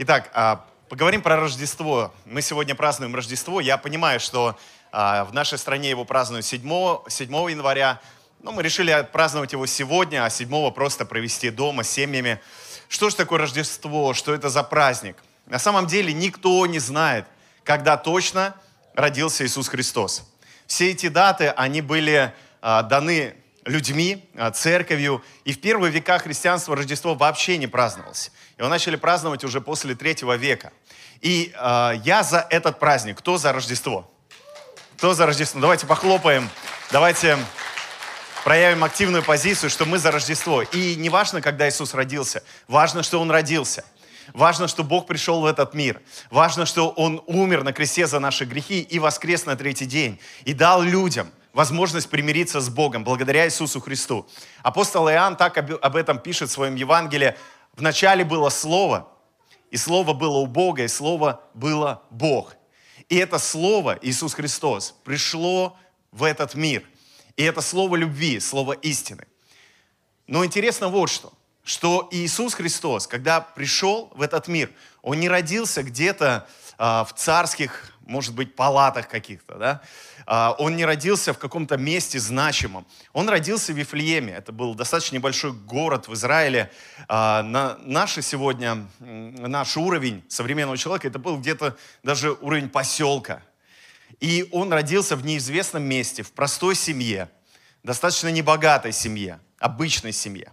Итак, а, поговорим про Рождество. Мы сегодня празднуем Рождество. Я понимаю, что а, в нашей стране его празднуют 7, 7 января. Но мы решили праздновать его сегодня, а 7 просто провести дома с семьями. Что же такое Рождество? Что это за праздник? На самом деле никто не знает, когда точно родился Иисус Христос. Все эти даты, они были а, даны людьми, церковью. И в первые века христианства Рождество вообще не праздновалось. Его начали праздновать уже после третьего века. И э, я за этот праздник. Кто за Рождество? Кто за Рождество? Давайте похлопаем. Давайте проявим активную позицию, что мы за Рождество. И не важно, когда Иисус родился. Важно, что Он родился. Важно, что Бог пришел в этот мир. Важно, что Он умер на кресте за наши грехи и воскрес на третий день. И дал людям возможность примириться с Богом благодаря Иисусу Христу. Апостол Иоанн так об этом пишет в своем Евангелии. Вначале было Слово, и Слово было у Бога, и Слово было Бог. И это Слово, Иисус Христос, пришло в этот мир. И это Слово любви, Слово истины. Но интересно вот что, что Иисус Христос, когда пришел в этот мир, Он не родился где-то э, в царских, может быть, палатах каких-то, да? А, он не родился в каком-то месте значимом. Он родился в Вифлееме. Это был достаточно небольшой город в Израиле. А, на наши сегодня, наш уровень современного человека, это был где-то даже уровень поселка. И он родился в неизвестном месте, в простой семье, достаточно небогатой семье, обычной семье.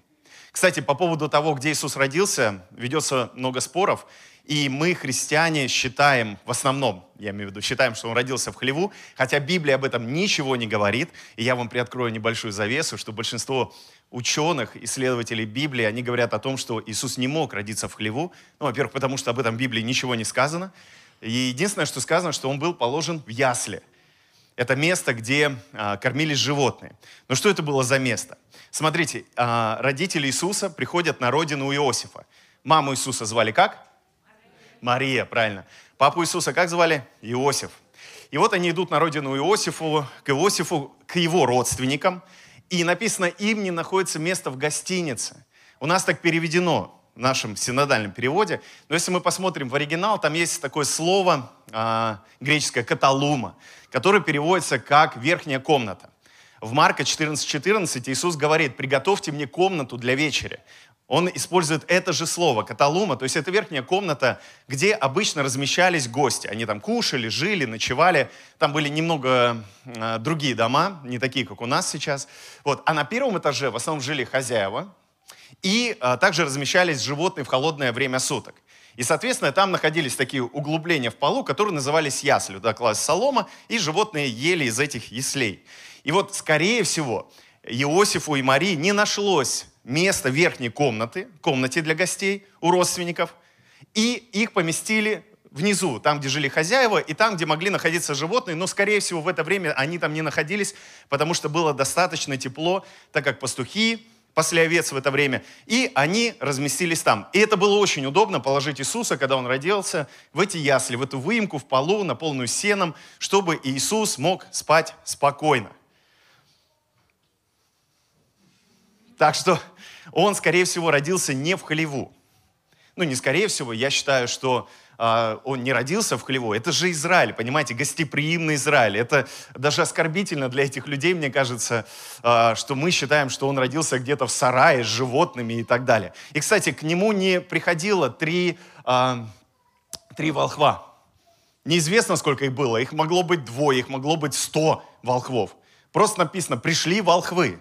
Кстати, по поводу того, где Иисус родился, ведется много споров. И мы, христиане, считаем, в основном, я имею в виду, считаем, что он родился в хлеву, хотя Библия об этом ничего не говорит. И я вам приоткрою небольшую завесу, что большинство ученых, исследователей Библии, они говорят о том, что Иисус не мог родиться в хлеву. Ну, во-первых, потому что об этом в Библии ничего не сказано. И единственное, что сказано, что он был положен в ясли. Это место, где а, кормились животные. Но что это было за место? Смотрите, а, родители Иисуса приходят на родину Иосифа. Маму Иисуса звали как? Мария, правильно. Папу Иисуса как звали? Иосиф. И вот они идут на родину Иосифу, к Иосифу, к его родственникам. И написано, им не находится место в гостинице. У нас так переведено в нашем синодальном переводе. Но если мы посмотрим в оригинал, там есть такое слово э, греческое «каталума», которое переводится как «верхняя комната». В Марка 14.14 14 Иисус говорит, приготовьте мне комнату для вечери. Он использует это же слово, каталума, то есть это верхняя комната, где обычно размещались гости. Они там кушали, жили, ночевали. Там были немного э, другие дома, не такие, как у нас сейчас. Вот. А на первом этаже в основном жили хозяева. И э, также размещались животные в холодное время суток. И, соответственно, там находились такие углубления в полу, которые назывались ясли. Туда класс солома, и животные ели из этих яслей. И вот, скорее всего, Иосифу и Марии не нашлось место верхней комнаты, комнате для гостей у родственников, и их поместили внизу, там, где жили хозяева, и там, где могли находиться животные, но, скорее всего, в это время они там не находились, потому что было достаточно тепло, так как пастухи пасли овец в это время, и они разместились там. И это было очень удобно, положить Иисуса, когда он родился, в эти ясли, в эту выемку, в полу, наполненную сеном, чтобы Иисус мог спать спокойно. Так что он, скорее всего, родился не в хлеву. Ну, не скорее всего, я считаю, что он не родился в хлеву. Это же Израиль, понимаете, гостеприимный Израиль. Это даже оскорбительно для этих людей, мне кажется, э, что мы считаем, что он родился где-то в сарае с животными и так далее. И, кстати, к нему не приходило три, э, три волхва. Неизвестно, сколько их было. Их могло быть двое, их могло быть сто волхвов. Просто написано «пришли волхвы».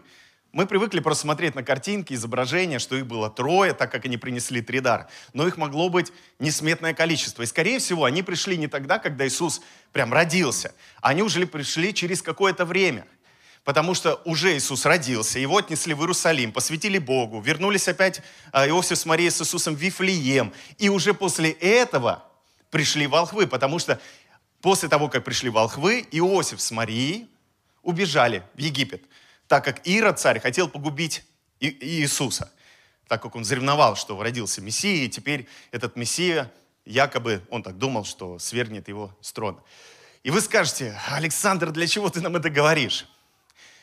Мы привыкли просто на картинки, изображения, что их было трое, так как они принесли три дара. Но их могло быть несметное количество. И, скорее всего, они пришли не тогда, когда Иисус прям родился. Они уже пришли через какое-то время. Потому что уже Иисус родился, его отнесли в Иерусалим, посвятили Богу, вернулись опять а, Иосиф с Марией с Иисусом в Вифлеем. И уже после этого пришли волхвы, потому что после того, как пришли волхвы, Иосиф с Марией убежали в Египет так как Ира, царь, хотел погубить Иисуса, так как он заревновал, что родился Мессия, и теперь этот Мессия, якобы, он так думал, что свергнет его с трона. И вы скажете, Александр, для чего ты нам это говоришь?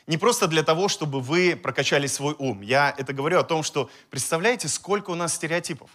Не просто для того, чтобы вы прокачали свой ум. Я это говорю о том, что представляете, сколько у нас стереотипов.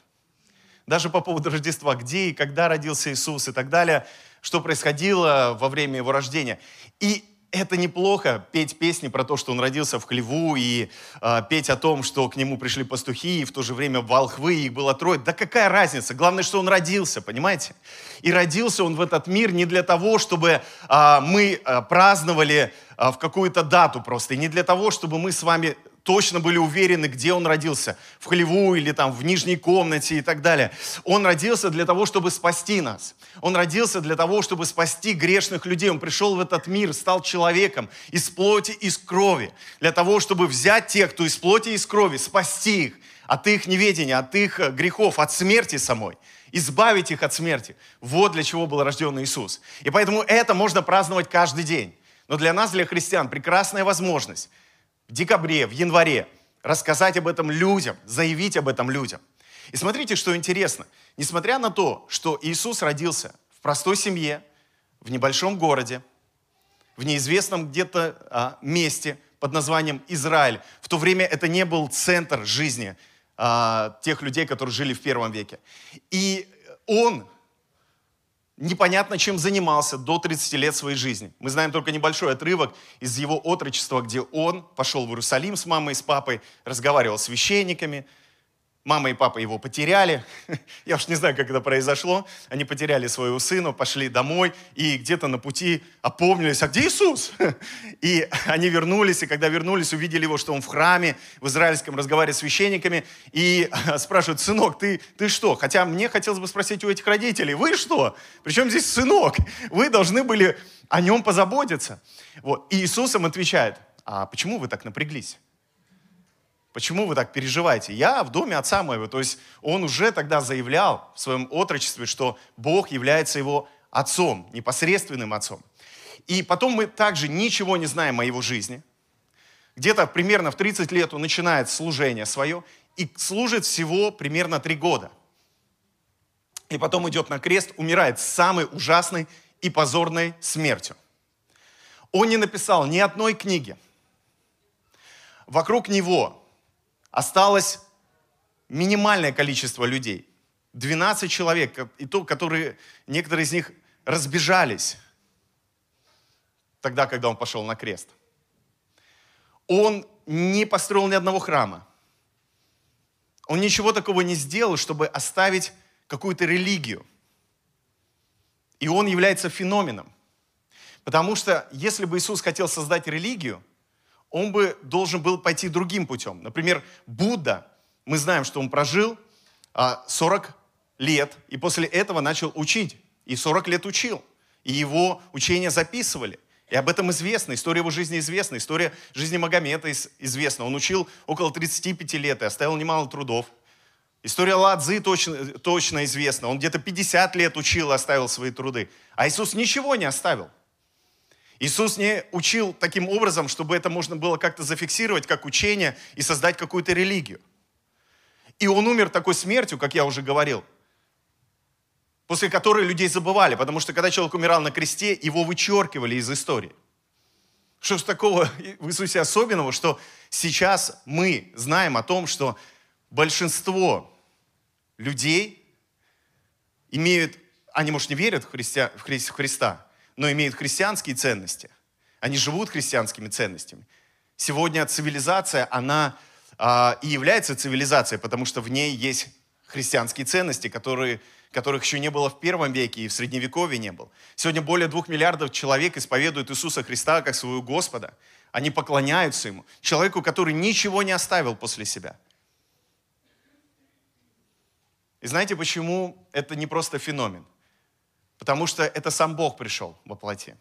даже по поводу Рождества, где и когда родился Иисус и так далее, что происходило во время его рождения. И это неплохо петь песни про то, что он родился в хлеву, и э, петь о том, что к нему пришли пастухи, и в то же время волхвы, их было трое. Да какая разница? Главное, что он родился, понимаете? И родился он в этот мир не для того, чтобы э, мы э, праздновали э, в какую-то дату просто, и не для того, чтобы мы с вами точно были уверены, где он родился, в хлеву или там в нижней комнате и так далее. Он родился для того, чтобы спасти нас. Он родился для того, чтобы спасти грешных людей. Он пришел в этот мир, стал человеком из плоти, из крови, для того, чтобы взять тех, кто из плоти из крови, спасти их от их неведения, от их э, грехов, от смерти самой избавить их от смерти. Вот для чего был рожден Иисус. И поэтому это можно праздновать каждый день. Но для нас, для христиан, прекрасная возможность в декабре, в январе рассказать об этом людям, заявить об этом людям. И смотрите, что интересно. Несмотря на то, что Иисус родился в простой семье, в небольшом городе, в неизвестном где-то а, месте под названием Израиль, в то время это не был центр жизни а, тех людей, которые жили в первом веке. И он непонятно чем занимался до 30 лет своей жизни. Мы знаем только небольшой отрывок из его отрочества, где он пошел в Иерусалим с мамой и с папой, разговаривал с священниками, Мама и папа его потеряли. Я уж не знаю, как это произошло. Они потеряли своего сына, пошли домой и где-то на пути опомнились, а где Иисус? И они вернулись, и когда вернулись, увидели его, что он в храме, в израильском разговаривает с священниками, и спрашивают, сынок, ты, ты что? Хотя мне хотелось бы спросить у этих родителей, вы что? Причем здесь сынок? Вы должны были о нем позаботиться. Вот. И Иисус им отвечает, а почему вы так напряглись? Почему вы так переживаете? Я в доме отца моего. То есть он уже тогда заявлял в своем отрочестве, что Бог является его отцом, непосредственным отцом. И потом мы также ничего не знаем о его жизни. Где-то примерно в 30 лет он начинает служение свое и служит всего примерно 3 года. И потом идет на крест, умирает самой ужасной и позорной смертью. Он не написал ни одной книги. Вокруг него осталось минимальное количество людей. 12 человек, и то, которые, некоторые из них разбежались тогда, когда он пошел на крест. Он не построил ни одного храма. Он ничего такого не сделал, чтобы оставить какую-то религию. И он является феноменом. Потому что если бы Иисус хотел создать религию, он бы должен был пойти другим путем. Например, Будда, мы знаем, что он прожил 40 а, лет, и после этого начал учить. И 40 лет учил. И его учения записывали. И об этом известно, история его жизни известна, история жизни Магомета известна. Он учил около 35 лет и оставил немало трудов. История Ладзы точно, точно известна. Он где-то 50 лет учил и оставил свои труды. А Иисус ничего не оставил. Иисус не учил таким образом, чтобы это можно было как-то зафиксировать, как учение, и создать какую-то религию. И он умер такой смертью, как я уже говорил, после которой людей забывали, потому что когда человек умирал на кресте, его вычеркивали из истории. Что ж такого в Иисусе особенного, что сейчас мы знаем о том, что большинство людей имеют, они, может, не верят в, Христи, в Христа, но имеют христианские ценности. Они живут христианскими ценностями. Сегодня цивилизация, она а, и является цивилизацией, потому что в ней есть христианские ценности, которые, которых еще не было в первом веке и в средневековье не было. Сегодня более двух миллиардов человек исповедуют Иисуса Христа как своего Господа. Они поклоняются Ему. Человеку, который ничего не оставил после себя. И знаете, почему это не просто феномен? Потому что это сам Бог пришел во плоти.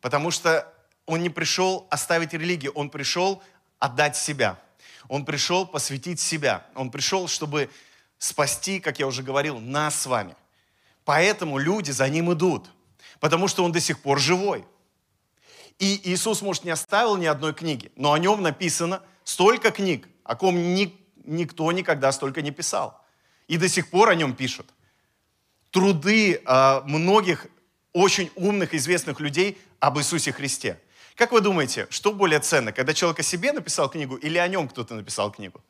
Потому что Он не пришел оставить религию, Он пришел отдать себя. Он пришел посвятить себя. Он пришел, чтобы спасти, как я уже говорил, нас с вами. Поэтому люди за Ним идут. Потому что Он до сих пор живой. И Иисус, может, не оставил ни одной книги, но о Нем написано столько книг, о ком ни, никто никогда столько не писал. И до сих пор о Нем пишут труды э, многих очень умных, известных людей об Иисусе Христе. Как вы думаете, что более ценно, когда человек о себе написал книгу или о нем кто-то написал книгу?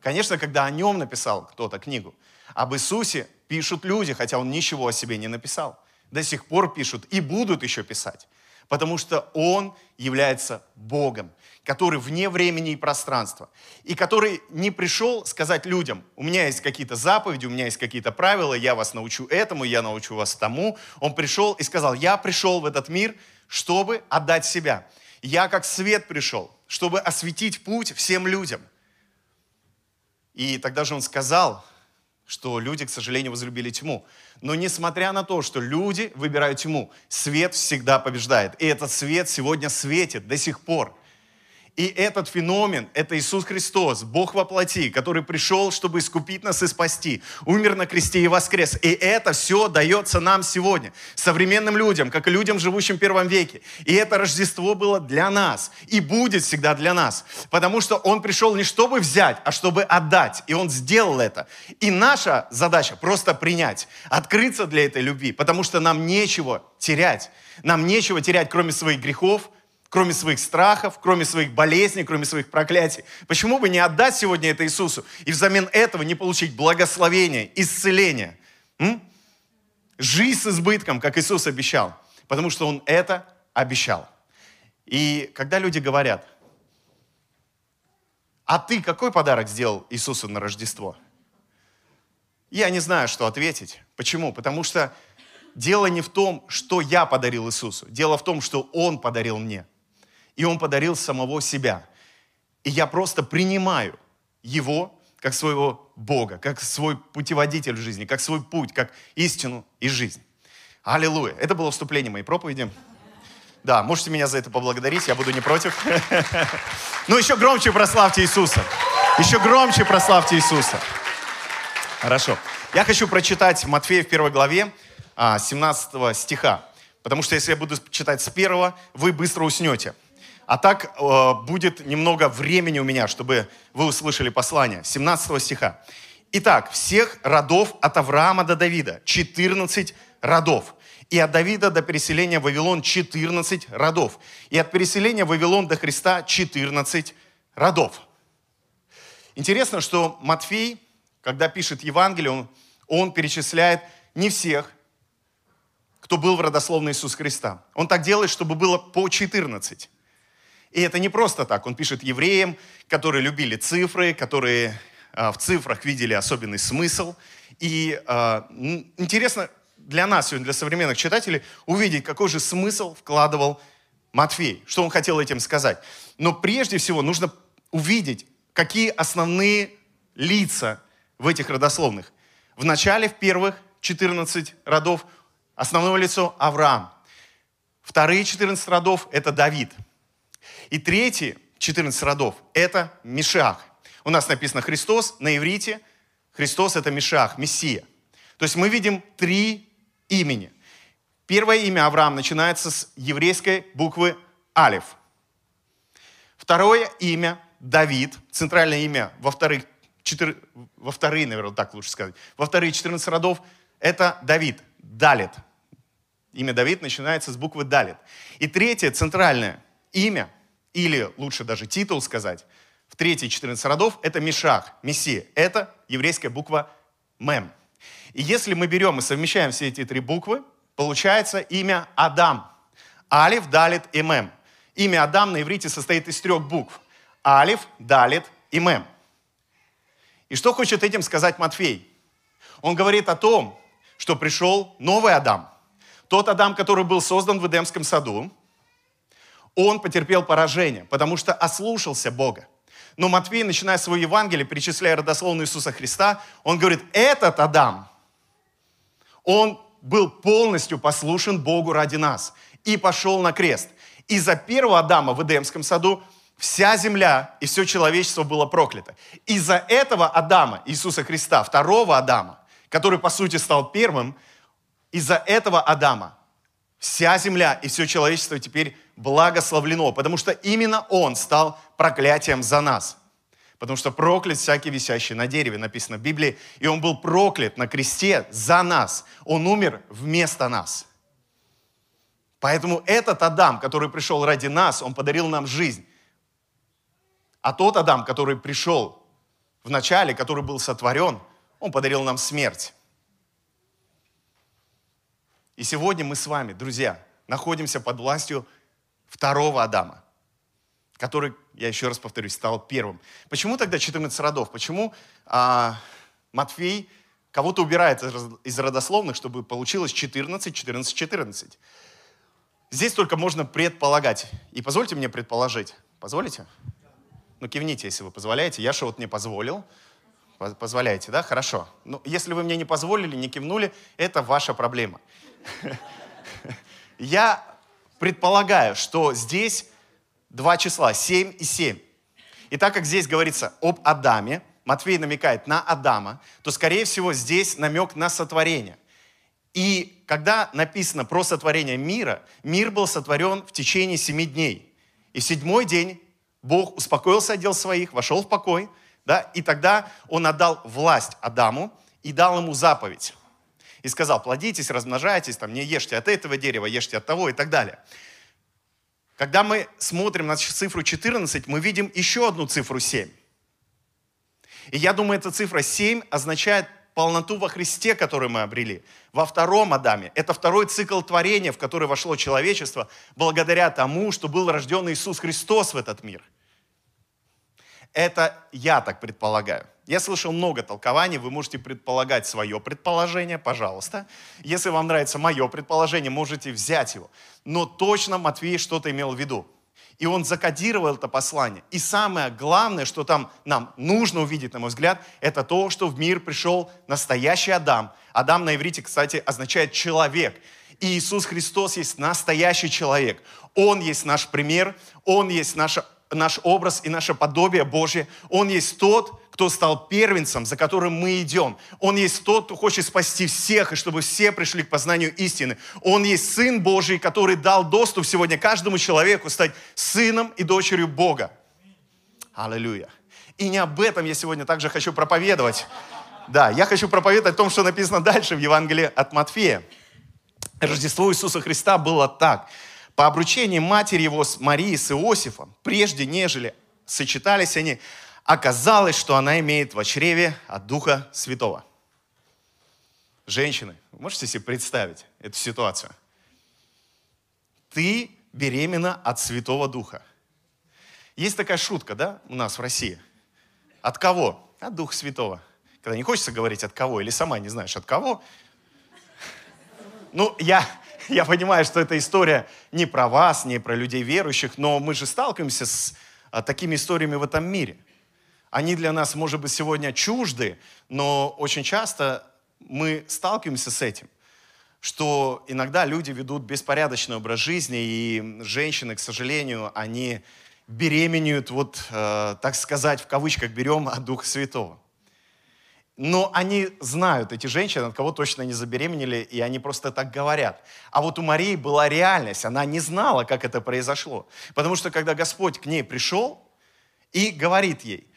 Конечно, когда о нем написал кто-то книгу. Об Иисусе пишут люди, хотя он ничего о себе не написал. До сих пор пишут и будут еще писать. Потому что он является Богом, который вне времени и пространства. И который не пришел сказать людям, у меня есть какие-то заповеди, у меня есть какие-то правила, я вас научу этому, я научу вас тому. Он пришел и сказал, я пришел в этот мир, чтобы отдать себя. Я как свет пришел, чтобы осветить путь всем людям. И тогда же он сказал, что люди, к сожалению, возлюбили тьму. Но несмотря на то, что люди выбирают тьму, свет всегда побеждает. И этот свет сегодня светит до сих пор. И этот феномен – это Иисус Христос, Бог во плоти, который пришел, чтобы искупить нас и спасти, умер на кресте и воскрес. И это все дается нам сегодня, современным людям, как и людям, живущим в первом веке. И это Рождество было для нас и будет всегда для нас, потому что Он пришел не чтобы взять, а чтобы отдать. И Он сделал это. И наша задача просто принять, открыться для этой любви, потому что нам нечего терять. Нам нечего терять, кроме своих грехов – кроме своих страхов, кроме своих болезней, кроме своих проклятий. Почему бы не отдать сегодня это Иисусу и взамен этого не получить благословение, исцеление? М? Жизнь с избытком, как Иисус обещал, потому что Он это обещал. И когда люди говорят, а ты какой подарок сделал Иисусу на Рождество? Я не знаю, что ответить. Почему? Потому что дело не в том, что я подарил Иисусу. Дело в том, что Он подарил мне и Он подарил самого себя. И я просто принимаю Его как своего Бога, как свой путеводитель в жизни, как свой путь, как истину и жизнь. Аллилуйя. Это было вступление моей проповеди. Да, можете меня за это поблагодарить, я буду не против. Ну, еще громче прославьте Иисуса. Еще громче прославьте Иисуса. Хорошо. Я хочу прочитать Матфея в первой главе 17 а, стиха. Потому что если я буду читать с первого, вы быстро уснете. А так э, будет немного времени у меня, чтобы вы услышали послание. 17 стиха. Итак, всех родов от Авраама до Давида, 14 родов. И от Давида до переселения в Вавилон 14 родов. И от переселения в Вавилон до Христа 14 родов. Интересно, что Матфей, когда пишет Евангелие, он, он перечисляет не всех, кто был в родословной Иисуса Христа. Он так делает, чтобы было по 14. И это не просто так. Он пишет евреям, которые любили цифры, которые а, в цифрах видели особенный смысл. И а, интересно для нас сегодня, для современных читателей, увидеть, какой же смысл вкладывал Матфей, что он хотел этим сказать. Но прежде всего нужно увидеть, какие основные лица в этих родословных. В начале, в первых 14 родов, основное лицо Авраам. Вторые 14 родов – это Давид – и третий, 14 родов, это Мишах. У нас написано Христос на иврите. Христос это Мишах, Мессия. То есть мы видим три имени. Первое имя Авраам начинается с еврейской буквы Алиф. Второе имя Давид, центральное имя во вторых, четыр... во вторые, наверное, так лучше сказать, во вторые 14 родов, это Давид, Далит. Имя Давид начинается с буквы Далит. И третье, центральное имя или лучше даже титул сказать, в третьей 14 родов, это Мишах, Мессия. Это еврейская буква Мем. И если мы берем и совмещаем все эти три буквы, получается имя Адам. Алиф, Далит и Мем. Имя Адам на иврите состоит из трех букв. Алиф, Далит и Мем. И что хочет этим сказать Матфей? Он говорит о том, что пришел новый Адам. Тот Адам, который был создан в Эдемском саду, он потерпел поражение, потому что ослушался Бога. Но Матвей, начиная свое Евангелие, перечисляя родословную Иисуса Христа, он говорит, этот Адам, он был полностью послушен Богу ради нас и пошел на крест. Из-за первого Адама в Эдемском саду вся земля и все человечество было проклято. Из-за этого Адама, Иисуса Христа, второго Адама, который по сути стал первым, из-за этого Адама вся земля и все человечество теперь благословлено, потому что именно Он стал проклятием за нас. Потому что проклят всякий висящий на дереве, написано в Библии. И Он был проклят на кресте за нас. Он умер вместо нас. Поэтому этот Адам, который пришел ради нас, он подарил нам жизнь. А тот Адам, который пришел в начале, который был сотворен, он подарил нам смерть. И сегодня мы с вами, друзья, находимся под властью второго Адама, который, я еще раз повторюсь, стал первым. Почему тогда 14 родов? Почему а, Матфей кого-то убирает из родословных, чтобы получилось 14, 14, 14? Здесь только можно предполагать. И позвольте мне предположить. Позволите? Ну, кивните, если вы позволяете. Я что вот не позволил. Позволяете, да? Хорошо. Ну, если вы мне не позволили, не кивнули, это ваша проблема. Я предполагаю, что здесь два числа, 7 и 7. И так как здесь говорится об Адаме, Матфей намекает на Адама, то, скорее всего, здесь намек на сотворение. И когда написано про сотворение мира, мир был сотворен в течение семи дней. И в седьмой день Бог успокоился от своих, вошел в покой, да, и тогда Он отдал власть Адаму и дал ему заповедь. И сказал, плодитесь, размножайтесь, там, не ешьте от этого дерева, ешьте от того и так далее. Когда мы смотрим на цифру 14, мы видим еще одну цифру 7. И я думаю, эта цифра 7 означает полноту во Христе, которую мы обрели. Во втором Адаме. Это второй цикл творения, в который вошло человечество, благодаря тому, что был рожден Иисус Христос в этот мир. Это я так предполагаю. Я слышал много толкований, вы можете предполагать свое предположение, пожалуйста. Если вам нравится мое предположение, можете взять его. Но точно Матвей что-то имел в виду. И он закодировал это послание. И самое главное, что там нам нужно увидеть, на мой взгляд, это то, что в мир пришел настоящий Адам. Адам на иврите, кстати, означает человек. И Иисус Христос есть настоящий человек. Он есть наш пример, Он есть наша, наш образ и наше подобие Божье. Он есть тот, кто стал первенцем, за которым мы идем. Он есть тот, кто хочет спасти всех, и чтобы все пришли к познанию истины. Он есть Сын Божий, который дал доступ сегодня каждому человеку стать сыном и дочерью Бога. Аллилуйя. И не об этом я сегодня также хочу проповедовать. Да, я хочу проповедовать о том, что написано дальше в Евангелии от Матфея. Рождество Иисуса Христа было так. По обручении матери его с Марией, с Иосифом, прежде нежели сочетались они, оказалось, что она имеет в чреве от Духа Святого. Женщины, можете себе представить эту ситуацию? Ты беременна от Святого Духа. Есть такая шутка, да, у нас в России. От кого? От Духа Святого. Когда не хочется говорить от кого, или сама не знаешь от кого. Ну, я, я понимаю, что эта история не про вас, не про людей верующих, но мы же сталкиваемся с а, такими историями в этом мире – они для нас, может быть, сегодня чужды, но очень часто мы сталкиваемся с этим, что иногда люди ведут беспорядочный образ жизни, и женщины, к сожалению, они беременеют, вот, э, так сказать, в кавычках берем от Духа Святого. Но они знают, эти женщины, от кого точно не забеременели, и они просто так говорят. А вот у Марии была реальность, она не знала, как это произошло. Потому что когда Господь к ней пришел и говорит ей,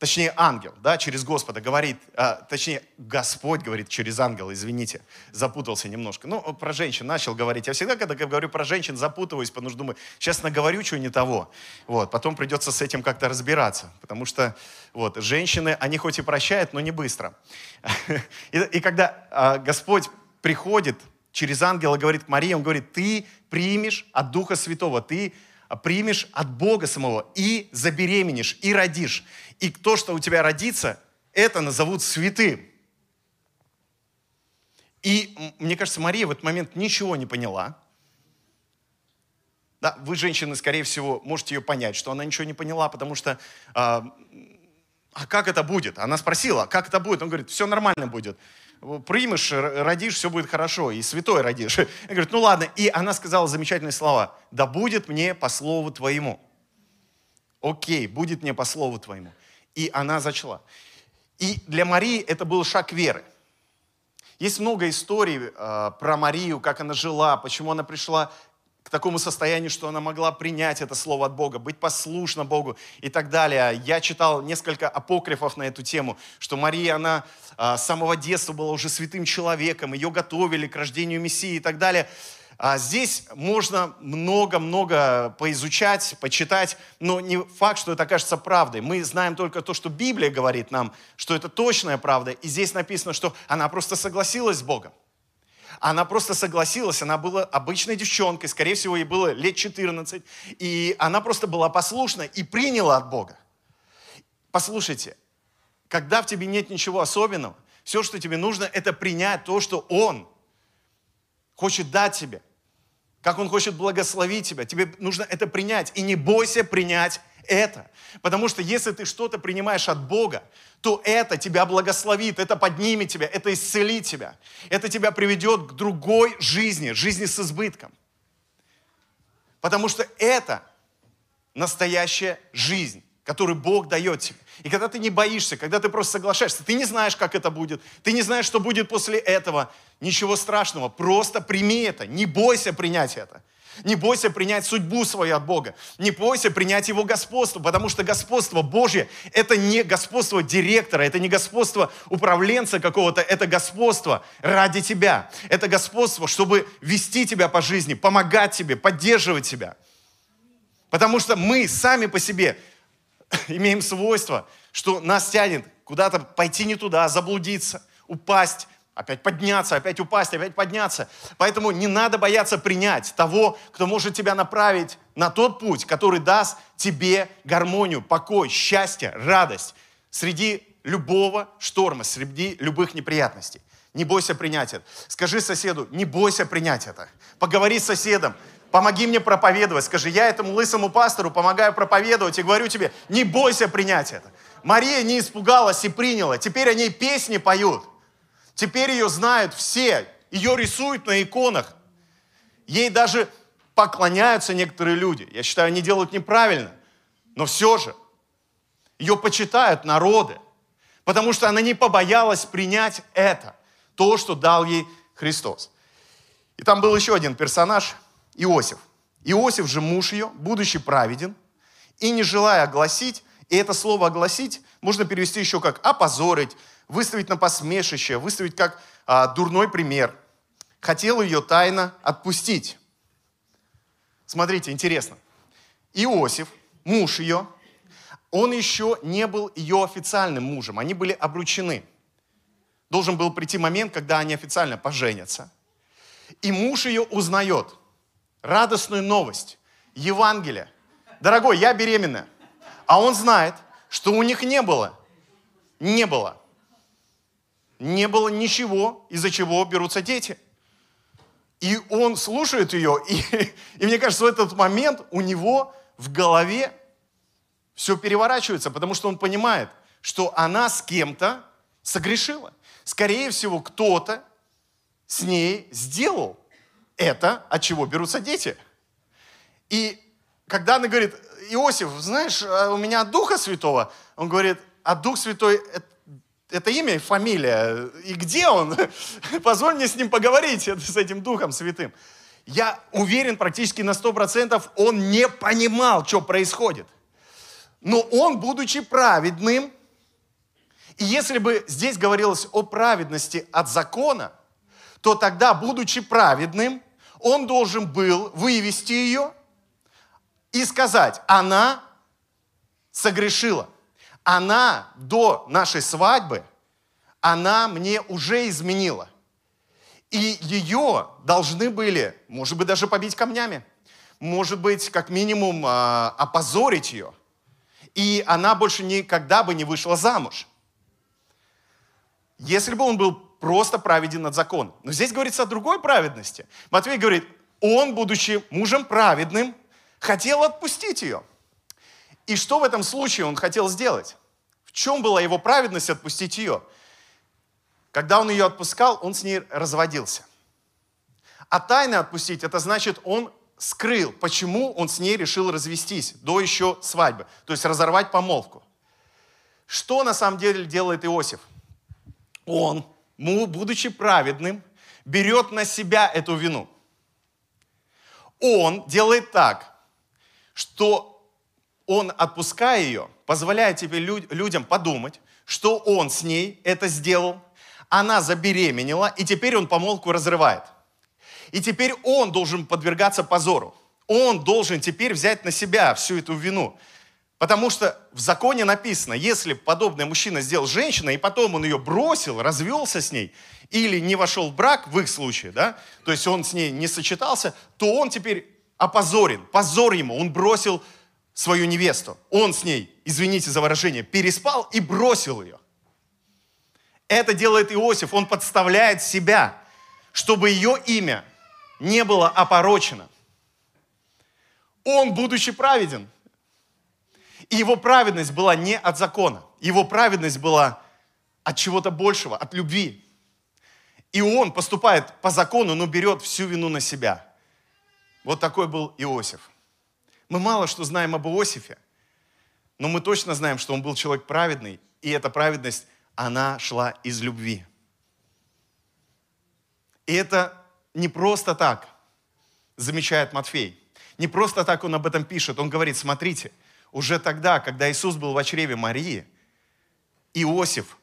точнее ангел, да, через Господа говорит, а, точнее Господь говорит через ангела, извините, запутался немножко. Ну, про женщин начал говорить. Я всегда, когда говорю про женщин, запутываюсь, потому что думаю, сейчас наговорю чего не того. Вот, потом придется с этим как-то разбираться, потому что вот, женщины, они хоть и прощают, но не быстро. И, и когда а, Господь приходит через ангела, говорит к Марии, он говорит, ты примешь от Духа Святого, ты примешь от Бога самого и забеременишь, и родишь. И то, что у тебя родится, это назовут святым. И мне кажется, Мария в этот момент ничего не поняла. Да, вы, женщины, скорее всего, можете ее понять, что она ничего не поняла, потому что а, а как это будет? Она спросила, как это будет? Он говорит, все нормально будет. Примешь, родишь, все будет хорошо, и святой родишь. Он говорит, ну ладно. И она сказала замечательные слова. Да будет мне по слову твоему. Окей, будет мне по слову твоему и она зачла. И для Марии это был шаг веры. Есть много историй э, про Марию, как она жила, почему она пришла к такому состоянию, что она могла принять это слово от Бога, быть послушна Богу и так далее. Я читал несколько апокрифов на эту тему, что Мария, она э, с самого детства была уже святым человеком, ее готовили к рождению Мессии и так далее. А здесь можно много-много поизучать, почитать, но не факт, что это окажется правдой. Мы знаем только то, что Библия говорит нам, что это точная правда. И здесь написано, что она просто согласилась с Богом. Она просто согласилась, она была обычной девчонкой, скорее всего, ей было лет 14, и она просто была послушна и приняла от Бога. Послушайте, когда в тебе нет ничего особенного, все, что тебе нужно, это принять то, что Он хочет дать тебе, как Он хочет благословить тебя. Тебе нужно это принять. И не бойся принять это. Потому что если ты что-то принимаешь от Бога, то это тебя благословит, это поднимет тебя, это исцелит тебя. Это тебя приведет к другой жизни, жизни с избытком. Потому что это настоящая жизнь, которую Бог дает тебе. И когда ты не боишься, когда ты просто соглашаешься, ты не знаешь, как это будет, ты не знаешь, что будет после этого, ничего страшного, просто прими это, не бойся принять это. Не бойся принять судьбу свою от Бога. Не бойся принять Его господство, потому что господство Божье – это не господство директора, это не господство управленца какого-то, это господство ради тебя. Это господство, чтобы вести тебя по жизни, помогать тебе, поддерживать тебя. Потому что мы сами по себе имеем свойство, что нас тянет куда-то пойти не туда, заблудиться, упасть, опять подняться, опять упасть, опять подняться. Поэтому не надо бояться принять того, кто может тебя направить на тот путь, который даст тебе гармонию, покой, счастье, радость среди любого шторма, среди любых неприятностей. Не бойся принять это. Скажи соседу, не бойся принять это. Поговори с соседом, помоги мне проповедовать. Скажи, я этому лысому пастору помогаю проповедовать и говорю тебе, не бойся принять это. Мария не испугалась и приняла. Теперь о ней песни поют. Теперь ее знают все. Ее рисуют на иконах. Ей даже поклоняются некоторые люди. Я считаю, они делают неправильно. Но все же ее почитают народы. Потому что она не побоялась принять это. То, что дал ей Христос. И там был еще один персонаж, Иосиф. Иосиф же муж ее, будучи праведен, и не желая огласить, и это слово «огласить» можно перевести еще как «опозорить», выставить на посмешище, выставить как а, дурной пример. Хотел ее тайно отпустить. Смотрите, интересно. Иосиф, муж ее, он еще не был ее официальным мужем. Они были обручены. Должен был прийти момент, когда они официально поженятся. И муж ее узнает радостную новость, Евангелие. Дорогой, я беременна. А он знает, что у них не было. Не было не было ничего, из-за чего берутся дети. И он слушает ее, и, и мне кажется, в этот момент у него в голове все переворачивается, потому что он понимает, что она с кем-то согрешила. Скорее всего, кто-то с ней сделал это, от чего берутся дети. И когда она говорит, Иосиф, знаешь, а у меня от Духа Святого, он говорит, а Дух Святой это имя и фамилия. И где он? Позволь мне с ним поговорить, с этим Духом Святым. Я уверен практически на 100%, он не понимал, что происходит. Но он, будучи праведным, и если бы здесь говорилось о праведности от закона, то тогда, будучи праведным, он должен был вывести ее и сказать, она согрешила – она до нашей свадьбы, она мне уже изменила. И ее должны были, может быть, даже побить камнями, может быть, как минимум, а, опозорить ее. И она больше никогда бы не вышла замуж. Если бы он был просто праведен над законом. Но здесь говорится о другой праведности. Матвей говорит, он, будучи мужем праведным, хотел отпустить ее. И что в этом случае он хотел сделать? В чем была его праведность отпустить ее? Когда он ее отпускал, он с ней разводился. А тайно отпустить, это значит, он скрыл, почему он с ней решил развестись до еще свадьбы, то есть разорвать помолвку. Что на самом деле делает Иосиф? Он, будучи праведным, берет на себя эту вину. Он делает так, что он, отпуская ее, позволяет тебе людям подумать, что он с ней это сделал, она забеременела, и теперь он помолвку разрывает. И теперь он должен подвергаться позору. Он должен теперь взять на себя всю эту вину. Потому что в законе написано, если подобный мужчина сделал женщина, и потом он ее бросил, развелся с ней, или не вошел в брак, в их случае, да, то есть он с ней не сочетался, то он теперь опозорен, позор ему, он бросил свою невесту. Он с ней, извините за выражение, переспал и бросил ее. Это делает Иосиф, он подставляет себя, чтобы ее имя не было опорочено. Он, будучи праведен, и его праведность была не от закона, его праведность была от чего-то большего, от любви. И он поступает по закону, но берет всю вину на себя. Вот такой был Иосиф. Мы мало что знаем об Иосифе, но мы точно знаем, что он был человек праведный, и эта праведность, она шла из любви. И это не просто так, замечает Матфей. Не просто так он об этом пишет. Он говорит, смотрите, уже тогда, когда Иисус был в чреве Марии, Иосиф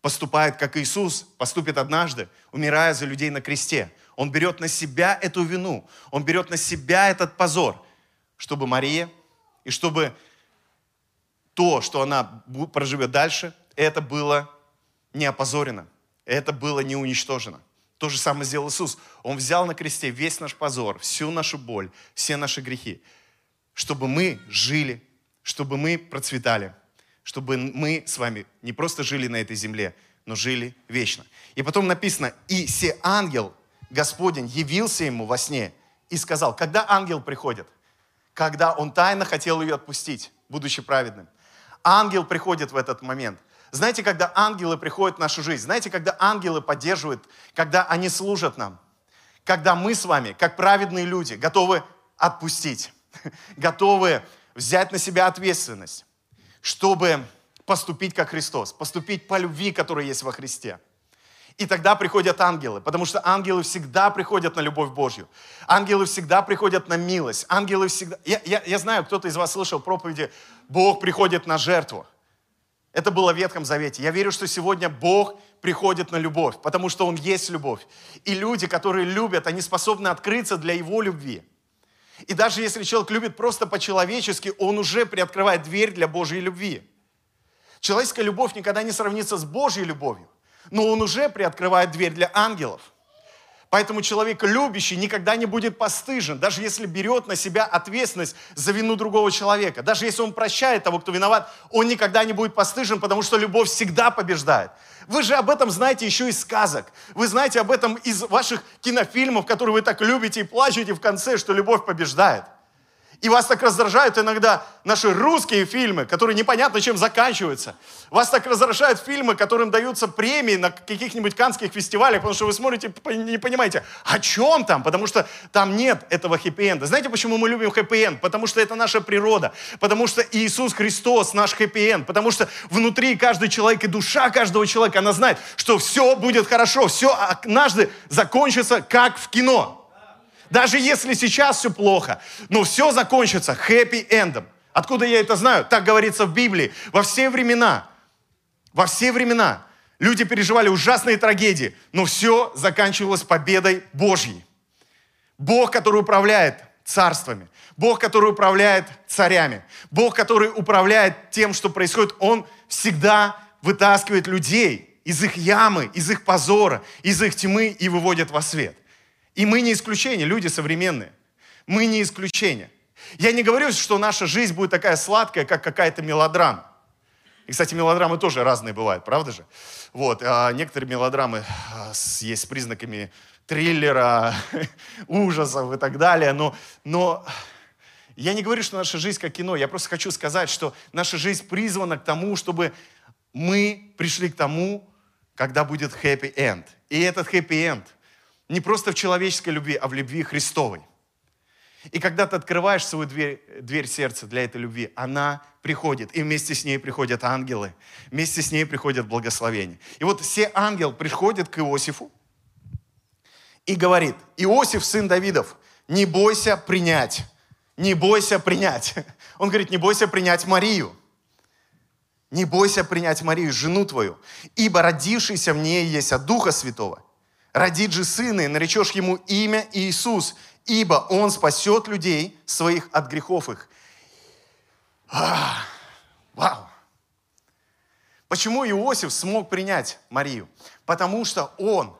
поступает, как Иисус поступит однажды, умирая за людей на кресте. Он берет на себя эту вину, он берет на себя этот позор, чтобы Мария и чтобы то, что она проживет дальше, это было не опозорено, это было не уничтожено. То же самое сделал Иисус. Он взял на кресте весь наш позор, всю нашу боль, все наши грехи, чтобы мы жили чтобы мы процветали, чтобы мы с вами не просто жили на этой земле, но жили вечно. И потом написано, и се ангел Господень явился ему во сне и сказал, когда ангел приходит? Когда он тайно хотел ее отпустить, будучи праведным. Ангел приходит в этот момент. Знаете, когда ангелы приходят в нашу жизнь, знаете, когда ангелы поддерживают, когда они служат нам, когда мы с вами, как праведные люди, готовы отпустить, готовы взять на себя ответственность, чтобы поступить как Христос, поступить по любви, которая есть во Христе. И тогда приходят ангелы, потому что ангелы всегда приходят на любовь Божью. Ангелы всегда приходят на милость. Ангелы всегда... Я, я, я знаю, кто-то из вас слышал проповеди «Бог приходит на жертву». Это было в Ветхом Завете. Я верю, что сегодня Бог приходит на любовь, потому что Он есть любовь. И люди, которые любят, они способны открыться для Его любви. И даже если человек любит просто по-человечески, он уже приоткрывает дверь для Божьей любви. Человеческая любовь никогда не сравнится с Божьей любовью, но он уже приоткрывает дверь для ангелов. Поэтому человек любящий никогда не будет постыжен, даже если берет на себя ответственность за вину другого человека. Даже если он прощает того, кто виноват, он никогда не будет постыжен, потому что любовь всегда побеждает. Вы же об этом знаете еще из сказок. Вы знаете об этом из ваших кинофильмов, которые вы так любите и плачете в конце, что любовь побеждает. И вас так раздражают иногда наши русские фильмы, которые непонятно чем заканчиваются. Вас так раздражают фильмы, которым даются премии на каких-нибудь канских фестивалях, потому что вы смотрите, не понимаете, о чем там, потому что там нет этого хэппи-энда. Знаете, почему мы любим хэппи-энд? Потому что это наша природа, потому что Иисус Христос наш хэппи-энд, потому что внутри каждый человек и душа каждого человека, она знает, что все будет хорошо, все однажды закончится, как в кино. Даже если сейчас все плохо, но все закончится хэппи-эндом. Откуда я это знаю? Так говорится в Библии. Во все времена, во все времена люди переживали ужасные трагедии, но все заканчивалось победой Божьей. Бог, который управляет царствами, Бог, который управляет царями, Бог, который управляет тем, что происходит, Он всегда вытаскивает людей из их ямы, из их позора, из их тьмы и выводит во свет. И мы не исключение, люди современные. Мы не исключение. Я не говорю, что наша жизнь будет такая сладкая, как какая-то мелодрама. И, кстати, мелодрамы тоже разные бывают, правда же? Вот, а некоторые мелодрамы а, есть с признаками триллера, ужасов и так далее, но, но я не говорю, что наша жизнь как кино, я просто хочу сказать, что наша жизнь призвана к тому, чтобы мы пришли к тому, когда будет хэппи-энд. И этот хэппи-энд не просто в человеческой любви, а в любви Христовой. И когда ты открываешь свою дверь, дверь сердца для этой любви, она приходит, и вместе с ней приходят ангелы, вместе с ней приходят благословения. И вот все ангел приходит к Иосифу и говорит, Иосиф, сын Давидов, не бойся принять, не бойся принять. Он говорит, не бойся принять Марию. Не бойся принять Марию, жену твою, ибо родившийся в ней есть от Духа Святого. Родит же сына, и наречешь ему имя Иисус, ибо он спасет людей своих от грехов их. А, вау! Почему Иосиф смог принять Марию? Потому что он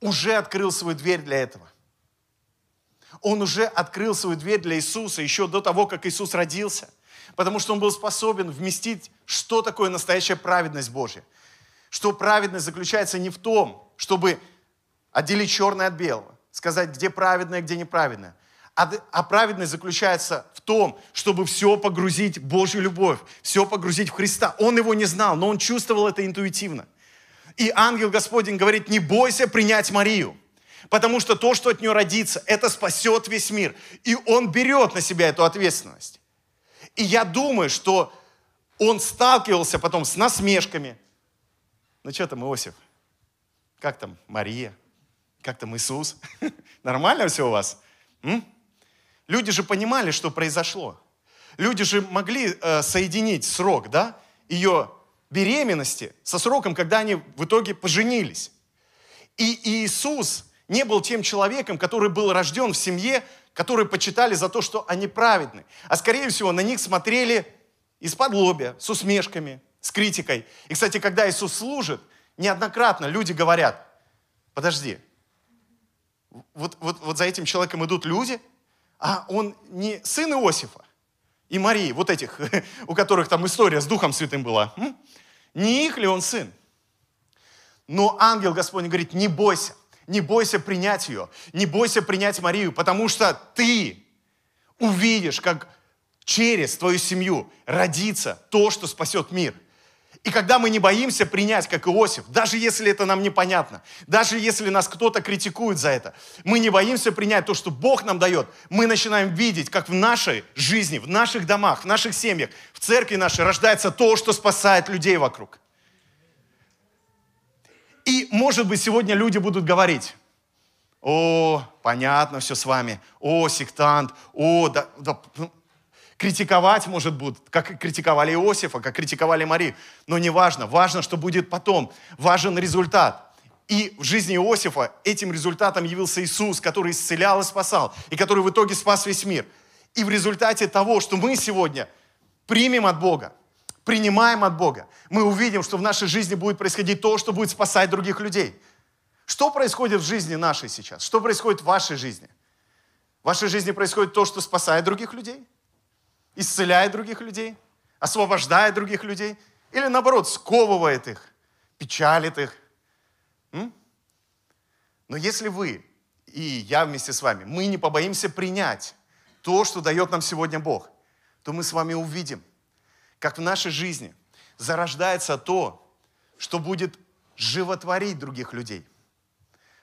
уже открыл свою дверь для этого. Он уже открыл свою дверь для Иисуса еще до того, как Иисус родился. Потому что он был способен вместить, что такое настоящая праведность Божья. Что праведность заключается не в том, чтобы отделить черное от белого, сказать, где праведное, где неправедное. А, а праведность заключается в том, чтобы все погрузить в Божью любовь, все погрузить в Христа. Он его не знал, но он чувствовал это интуитивно. И ангел Господень говорит, не бойся принять Марию, потому что то, что от нее родится, это спасет весь мир. И он берет на себя эту ответственность. И я думаю, что он сталкивался потом с насмешками. Ну что там, Иосиф? Как там Мария? Как там Иисус? Нормально все у вас? М? Люди же понимали, что произошло. Люди же могли э, соединить срок, да, ее беременности со сроком, когда они в итоге поженились. И Иисус не был тем человеком, который был рожден в семье, которые почитали за то, что они праведны. А скорее всего, на них смотрели из-под лобя, с усмешками, с критикой. И, кстати, когда Иисус служит, неоднократно люди говорят, подожди, вот, вот, вот за этим человеком идут люди, а он не сын Иосифа и Марии, вот этих, у которых там история с Духом Святым была. Не их ли он сын? Но ангел Господень говорит, не бойся, не бойся принять ее, не бойся принять Марию, потому что ты увидишь, как через твою семью родится то, что спасет мир – и когда мы не боимся принять, как Иосиф, даже если это нам непонятно, даже если нас кто-то критикует за это, мы не боимся принять то, что Бог нам дает, мы начинаем видеть, как в нашей жизни, в наших домах, в наших семьях, в церкви нашей рождается то, что спасает людей вокруг. И, может быть, сегодня люди будут говорить, о, понятно все с вами, о, сектант, о, да, да ну, Критиковать, может, будут, как критиковали Иосифа, как критиковали Марию. Но не важно. Важно, что будет потом. Важен результат. И в жизни Иосифа этим результатом явился Иисус, который исцелял и спасал, и который в итоге спас весь мир. И в результате того, что мы сегодня примем от Бога, принимаем от Бога, мы увидим, что в нашей жизни будет происходить то, что будет спасать других людей. Что происходит в жизни нашей сейчас? Что происходит в вашей жизни? В вашей жизни происходит то, что спасает других людей – исцеляет других людей, освобождает других людей, или наоборот, сковывает их, печалит их. М? Но если вы и я вместе с вами, мы не побоимся принять то, что дает нам сегодня Бог, то мы с вами увидим, как в нашей жизни зарождается то, что будет животворить других людей,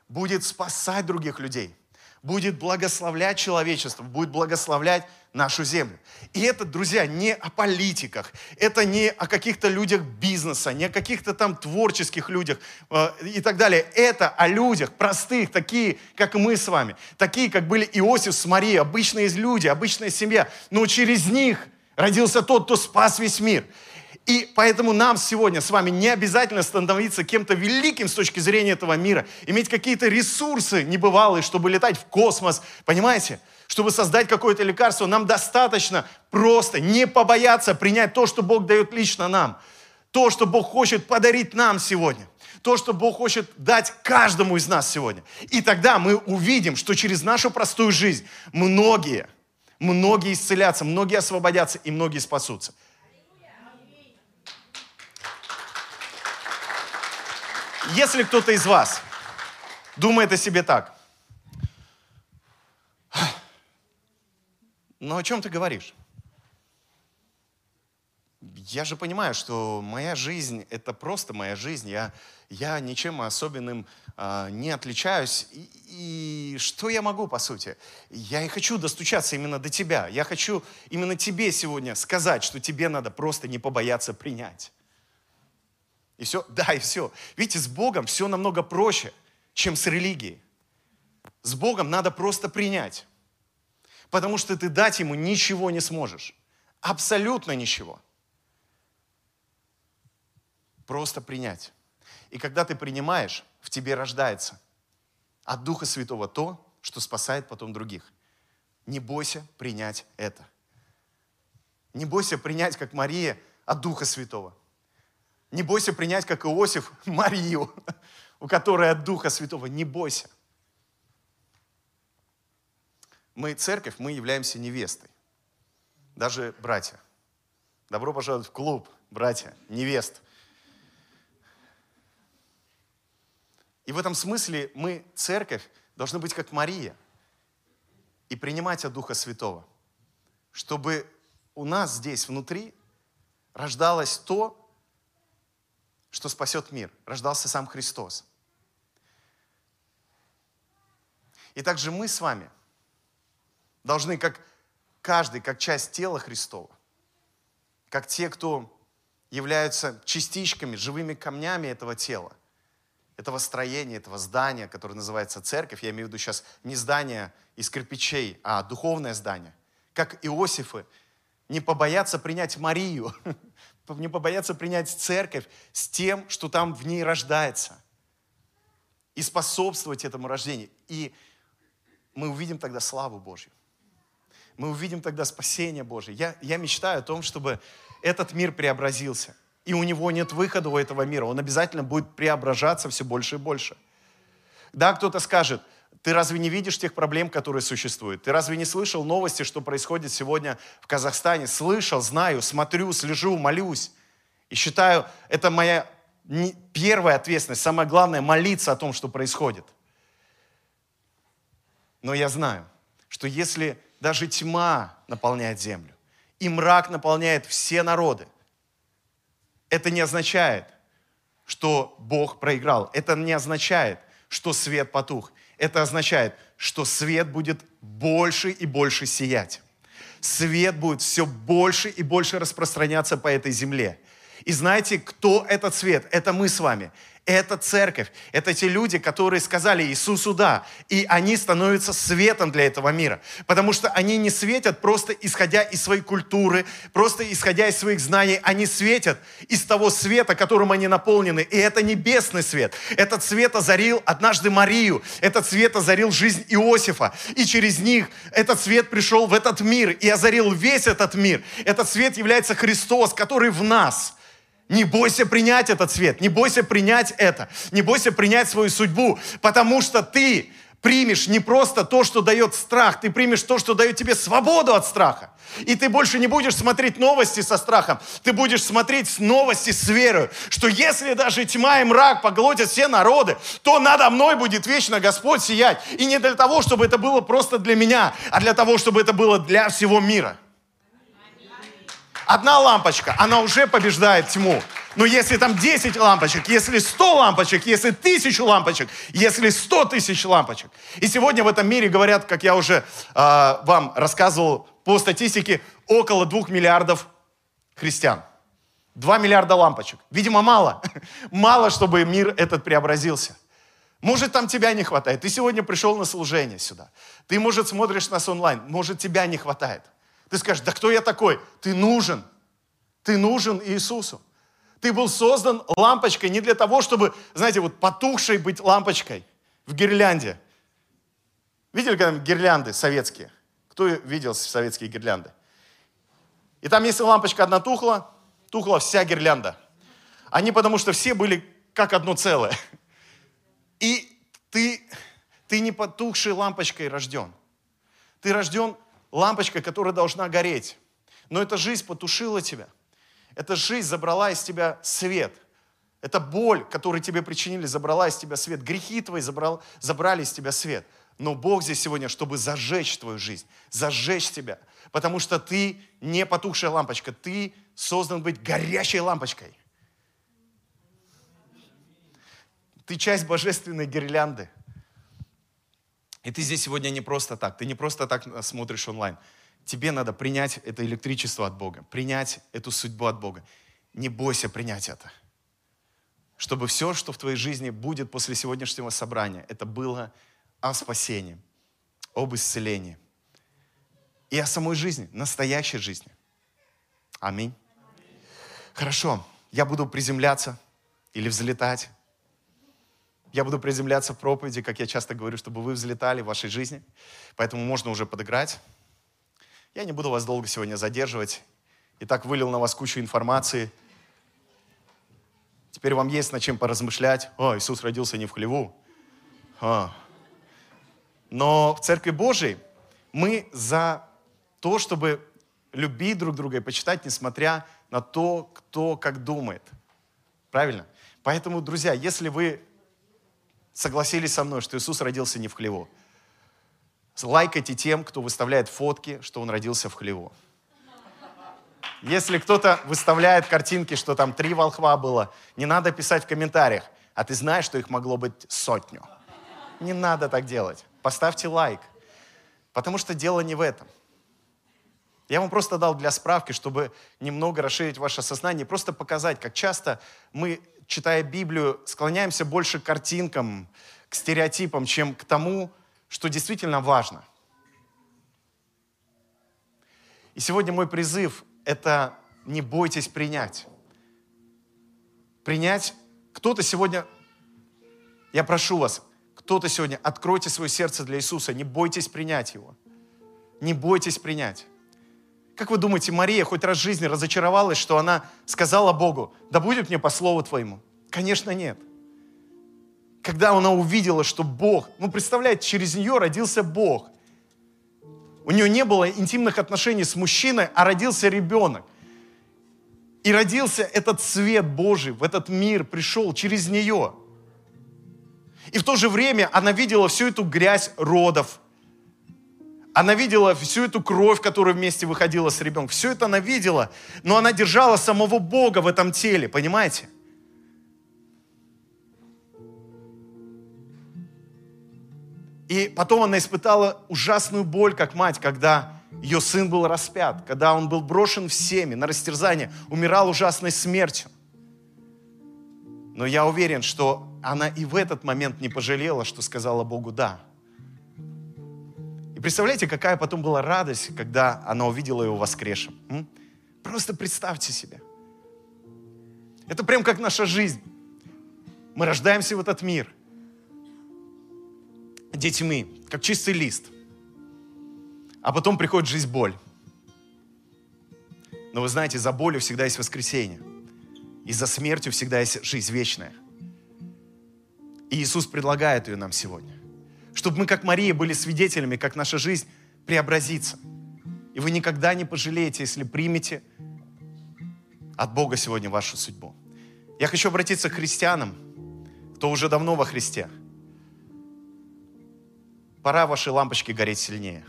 будет спасать других людей – будет благословлять человечество, будет благословлять нашу землю. И это, друзья, не о политиках, это не о каких-то людях бизнеса, не о каких-то там творческих людях э, и так далее. Это о людях простых, такие, как мы с вами, такие, как были Иосиф с Марией, обычные люди, обычная семья. Но через них родился тот, кто спас весь мир. И поэтому нам сегодня с вами не обязательно становиться кем-то великим с точки зрения этого мира, иметь какие-то ресурсы небывалые, чтобы летать в космос, понимаете? Чтобы создать какое-то лекарство, нам достаточно просто не побояться принять то, что Бог дает лично нам. То, что Бог хочет подарить нам сегодня. То, что Бог хочет дать каждому из нас сегодня. И тогда мы увидим, что через нашу простую жизнь многие, многие исцелятся, многие освободятся и многие спасутся. Если кто-то из вас думает о себе так, ну о чем ты говоришь? Я же понимаю, что моя жизнь – это просто моя жизнь. Я, я ничем особенным э, не отличаюсь. И, и что я могу, по сути? Я и хочу достучаться именно до тебя. Я хочу именно тебе сегодня сказать, что тебе надо просто не побояться принять. И все, да, и все. Видите, с Богом все намного проще, чем с религией. С Богом надо просто принять. Потому что ты дать Ему ничего не сможешь. Абсолютно ничего. Просто принять. И когда ты принимаешь, в тебе рождается от Духа Святого то, что спасает потом других. Не бойся принять это. Не бойся принять, как Мария, от Духа Святого. Не бойся принять, как Иосиф, Марию, у которой от Духа Святого. Не бойся. Мы церковь, мы являемся невестой. Даже братья. Добро пожаловать в клуб, братья, невест. И в этом смысле мы, церковь, должны быть как Мария и принимать от Духа Святого, чтобы у нас здесь внутри рождалось то, что спасет мир. Рождался сам Христос. И также мы с вами должны, как каждый, как часть тела Христова, как те, кто являются частичками, живыми камнями этого тела, этого строения, этого здания, которое называется церковь. Я имею в виду сейчас не здание из кирпичей, а духовное здание. Как Иосифы не побояться принять Марию, не побояться принять церковь с тем, что там в ней рождается. И способствовать этому рождению. И мы увидим тогда славу Божью. Мы увидим тогда спасение Божье. Я, я мечтаю о том, чтобы этот мир преобразился. И у него нет выхода у этого мира. Он обязательно будет преображаться все больше и больше. Да, кто-то скажет, ты разве не видишь тех проблем, которые существуют? Ты разве не слышал новости, что происходит сегодня в Казахстане? Слышал, знаю, смотрю, слежу, молюсь. И считаю, это моя первая ответственность, самое главное, молиться о том, что происходит. Но я знаю, что если даже тьма наполняет землю, и мрак наполняет все народы. Это не означает, что Бог проиграл. Это не означает, что свет потух. Это означает, что свет будет больше и больше сиять. Свет будет все больше и больше распространяться по этой земле. И знаете, кто этот свет? Это мы с вами. Это церковь. Это те люди, которые сказали Иисусу «да». И они становятся светом для этого мира. Потому что они не светят просто исходя из своей культуры, просто исходя из своих знаний. Они светят из того света, которым они наполнены. И это небесный свет. Этот свет озарил однажды Марию. Этот свет озарил жизнь Иосифа. И через них этот свет пришел в этот мир и озарил весь этот мир. Этот свет является Христос, который в нас – не бойся принять этот свет, не бойся принять это, не бойся принять свою судьбу, потому что ты примешь не просто то, что дает страх, ты примешь то, что дает тебе свободу от страха. И ты больше не будешь смотреть новости со страхом, ты будешь смотреть новости с верой, что если даже тьма и мрак поглотят все народы, то надо мной будет вечно Господь сиять. И не для того, чтобы это было просто для меня, а для того, чтобы это было для всего мира. Одна лампочка, она уже побеждает тьму. Но если там 10 лампочек, если 100 лампочек, если тысячу лампочек, если 100 тысяч лампочек. И сегодня в этом мире говорят, как я уже э, вам рассказывал по статистике, около 2 миллиардов христиан. 2 миллиарда лампочек. Видимо, мало. Мало, чтобы мир этот преобразился. Может, там тебя не хватает. Ты сегодня пришел на служение сюда. Ты, может, смотришь нас онлайн. Может, тебя не хватает. Ты скажешь, да кто я такой? Ты нужен. Ты нужен Иисусу. Ты был создан лампочкой не для того, чтобы, знаете, вот потухшей быть лампочкой в гирлянде. Видели когда гирлянды советские? Кто видел советские гирлянды? И там, если лампочка одна тухла, тухла вся гирлянда. Они потому что все были как одно целое. И ты, ты не потухшей лампочкой рожден. Ты рожден лампочка, которая должна гореть. Но эта жизнь потушила тебя. Эта жизнь забрала из тебя свет. Эта боль, которую тебе причинили, забрала из тебя свет. Грехи твои забрал, забрали из тебя свет. Но Бог здесь сегодня, чтобы зажечь твою жизнь, зажечь тебя. Потому что ты не потухшая лампочка, ты создан быть горящей лампочкой. Ты часть божественной гирлянды. И ты здесь сегодня не просто так, ты не просто так смотришь онлайн. Тебе надо принять это электричество от Бога, принять эту судьбу от Бога. Не бойся принять это. Чтобы все, что в твоей жизни будет после сегодняшнего собрания, это было о спасении, об исцелении и о самой жизни, настоящей жизни. Аминь. Хорошо, я буду приземляться или взлетать я буду приземляться в проповеди, как я часто говорю, чтобы вы взлетали в вашей жизни. Поэтому можно уже подыграть. Я не буду вас долго сегодня задерживать. и так вылил на вас кучу информации. Теперь вам есть над чем поразмышлять. О, Иисус родился не в хлеву. А. Но в Церкви Божией мы за то, чтобы любить друг друга и почитать, несмотря на то, кто как думает. Правильно? Поэтому, друзья, если вы согласились со мной, что Иисус родился не в хлеву, лайкайте тем, кто выставляет фотки, что Он родился в хлеву. Если кто-то выставляет картинки, что там три волхва было, не надо писать в комментариях, а ты знаешь, что их могло быть сотню. Не надо так делать. Поставьте лайк. Потому что дело не в этом. Я вам просто дал для справки, чтобы немного расширить ваше сознание, просто показать, как часто мы, читая Библию, склоняемся больше к картинкам, к стереотипам, чем к тому, что действительно важно. И сегодня мой призыв – это не бойтесь принять. Принять кто-то сегодня, я прошу вас, кто-то сегодня, откройте свое сердце для Иисуса, не бойтесь принять Его. Не бойтесь принять. Как вы думаете, Мария хоть раз в жизни разочаровалась, что она сказала Богу, да будет мне по слову твоему? Конечно, нет. Когда она увидела, что Бог, ну представляете, через нее родился Бог. У нее не было интимных отношений с мужчиной, а родился ребенок. И родился этот свет Божий, в этот мир пришел через нее. И в то же время она видела всю эту грязь родов, она видела всю эту кровь, которая вместе выходила с ребенком. Все это она видела, но она держала самого Бога в этом теле, понимаете? И потом она испытала ужасную боль, как мать, когда ее сын был распят, когда он был брошен в семя, на растерзание, умирал ужасной смертью. Но я уверен, что она и в этот момент не пожалела, что сказала Богу «да». Представляете, какая потом была радость, когда она увидела его воскресшим? М? Просто представьте себе. Это прям как наша жизнь. Мы рождаемся в этот мир детьми, как чистый лист. А потом приходит жизнь боль. Но вы знаете, за болью всегда есть воскресенье. И за смертью всегда есть жизнь вечная. И Иисус предлагает ее нам сегодня чтобы мы, как Мария, были свидетелями, как наша жизнь преобразится. И вы никогда не пожалеете, если примете от Бога сегодня вашу судьбу. Я хочу обратиться к христианам, кто уже давно во Христе. Пора ваши лампочки гореть сильнее.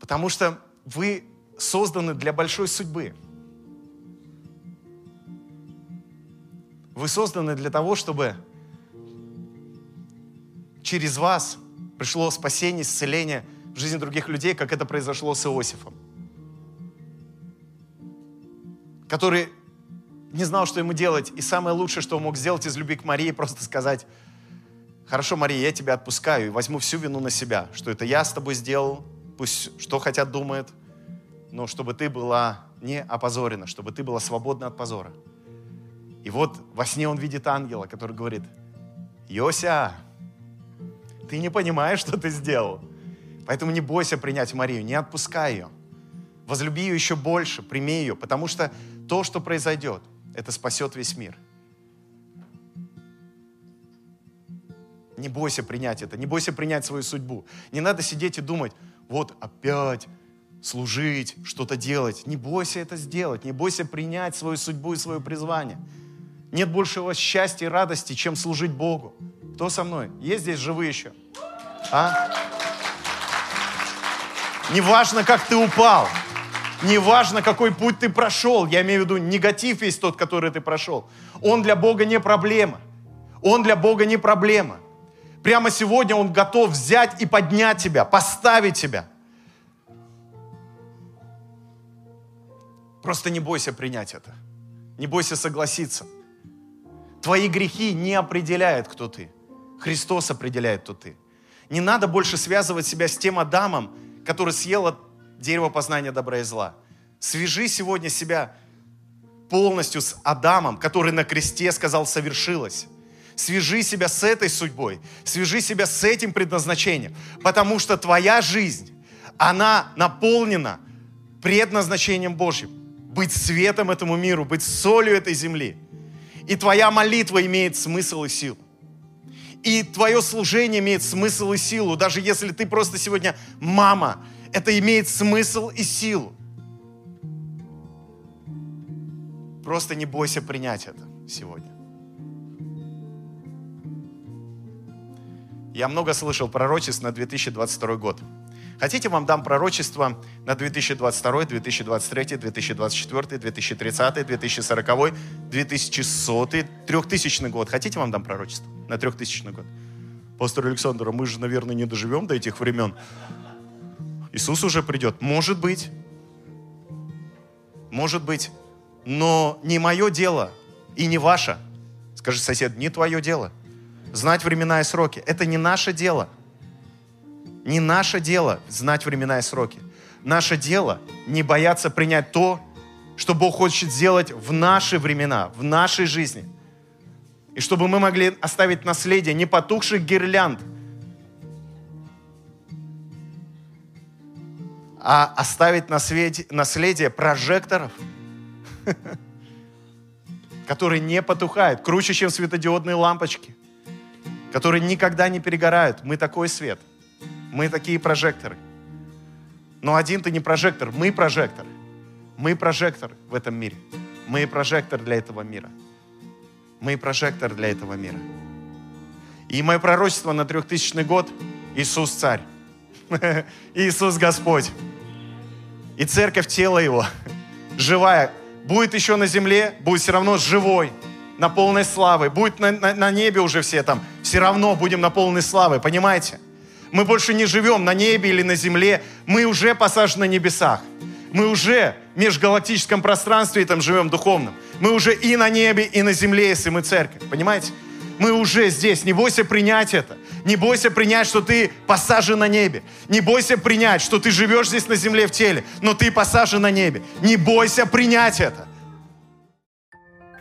Потому что вы созданы для большой судьбы – Вы созданы для того, чтобы через вас пришло спасение, исцеление в жизни других людей, как это произошло с Иосифом, который не знал, что ему делать. И самое лучшее, что он мог сделать из любви к Марии, просто сказать, хорошо, Мария, я тебя отпускаю и возьму всю вину на себя, что это я с тобой сделал, пусть что хотят думают, но чтобы ты была не опозорена, чтобы ты была свободна от позора. И вот во сне он видит ангела, который говорит, Йося, ты не понимаешь, что ты сделал. Поэтому не бойся принять Марию, не отпускай ее. Возлюби ее еще больше, прими ее, потому что то, что произойдет, это спасет весь мир. Не бойся принять это, не бойся принять свою судьбу. Не надо сидеть и думать, вот опять служить, что-то делать. Не бойся это сделать, не бойся принять свою судьбу и свое призвание. Нет большего счастья и радости, чем служить Богу. Кто со мной? Есть здесь живые еще? А? Неважно, как ты упал. Неважно, какой путь ты прошел. Я имею в виду негатив весь тот, который ты прошел. Он для Бога не проблема. Он для Бога не проблема. Прямо сегодня Он готов взять и поднять тебя, поставить тебя. Просто не бойся принять это. Не бойся согласиться. Твои грехи не определяют, кто ты. Христос определяет, кто ты. Не надо больше связывать себя с тем Адамом, который съел от дерева познания добра и зла. Свяжи сегодня себя полностью с Адамом, который на кресте сказал «совершилось». Свяжи себя с этой судьбой, свяжи себя с этим предназначением, потому что твоя жизнь она наполнена предназначением Божьим. Быть светом этому миру, быть солью этой земли. И твоя молитва имеет смысл и силу. И твое служение имеет смысл и силу. Даже если ты просто сегодня мама, это имеет смысл и силу. Просто не бойся принять это сегодня. Я много слышал пророчеств на 2022 год. Хотите, вам дам пророчество на 2022, 2023, 2024, 2030, 2040, 2100, 3000 год? Хотите, вам дам пророчество на 3000 год? Пастор Александр, мы же, наверное, не доживем до этих времен. Иисус уже придет. Может быть. Может быть. Но не мое дело и не ваше. Скажи, сосед, не твое дело. Знать времена и сроки. Это не наше дело. Не наше дело знать времена и сроки. Наше дело не бояться принять то, что Бог хочет сделать в наши времена, в нашей жизни. И чтобы мы могли оставить наследие не потухших гирлянд, а оставить наследие прожекторов, которые не потухают, круче, чем светодиодные лампочки, которые никогда не перегорают. Мы такой свет – мы такие прожекторы. Но один ты не прожектор, мы прожекторы. Мы прожектор в этом мире. Мы прожектор для этого мира. Мы прожектор для этого мира. И мое пророчество на трехтысячный год – Иисус Царь. Иисус Господь. И церковь тело Его, живая, будет еще на земле, будет все равно живой, на полной славы. Будет на, на, на небе уже все там, все равно будем на полной славы, понимаете? Мы больше не живем на небе или на земле. Мы уже посажены на небесах. Мы уже в межгалактическом пространстве там живем духовном. Мы уже и на небе, и на земле, если мы церковь. Понимаете? Мы уже здесь. Не бойся принять это. Не бойся принять, что ты посажен на небе. Не бойся принять, что ты живешь здесь на земле в теле, но ты посажен на небе. Не бойся принять это.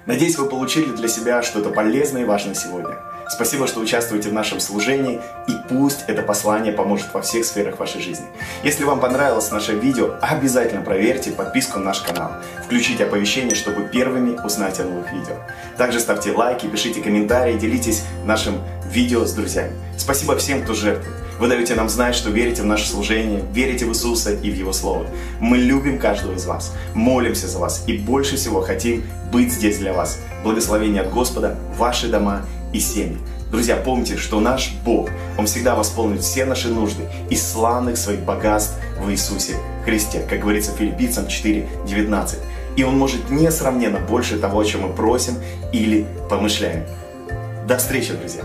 Надеюсь, вы получили для себя что-то полезное и важное сегодня. Спасибо, что участвуете в нашем служении, и пусть это послание поможет во всех сферах вашей жизни. Если вам понравилось наше видео, обязательно проверьте подписку на наш канал. Включите оповещение, чтобы первыми узнать о новых видео. Также ставьте лайки, пишите комментарии, делитесь нашим видео с друзьями. Спасибо всем, кто жертвует. Вы даете нам знать, что верите в наше служение, верите в Иисуса и в Его Слово. Мы любим каждого из вас, молимся за вас и больше всего хотим быть здесь для вас. Благословение от Господа, ваши дома и семьи. Друзья, помните, что наш Бог, Он всегда восполнит все наши нужды из славных своих богатств в Иисусе Христе, как говорится в Филиппийцам 4.19. И Он может несравненно больше того, о чем мы просим или помышляем. До встречи, друзья!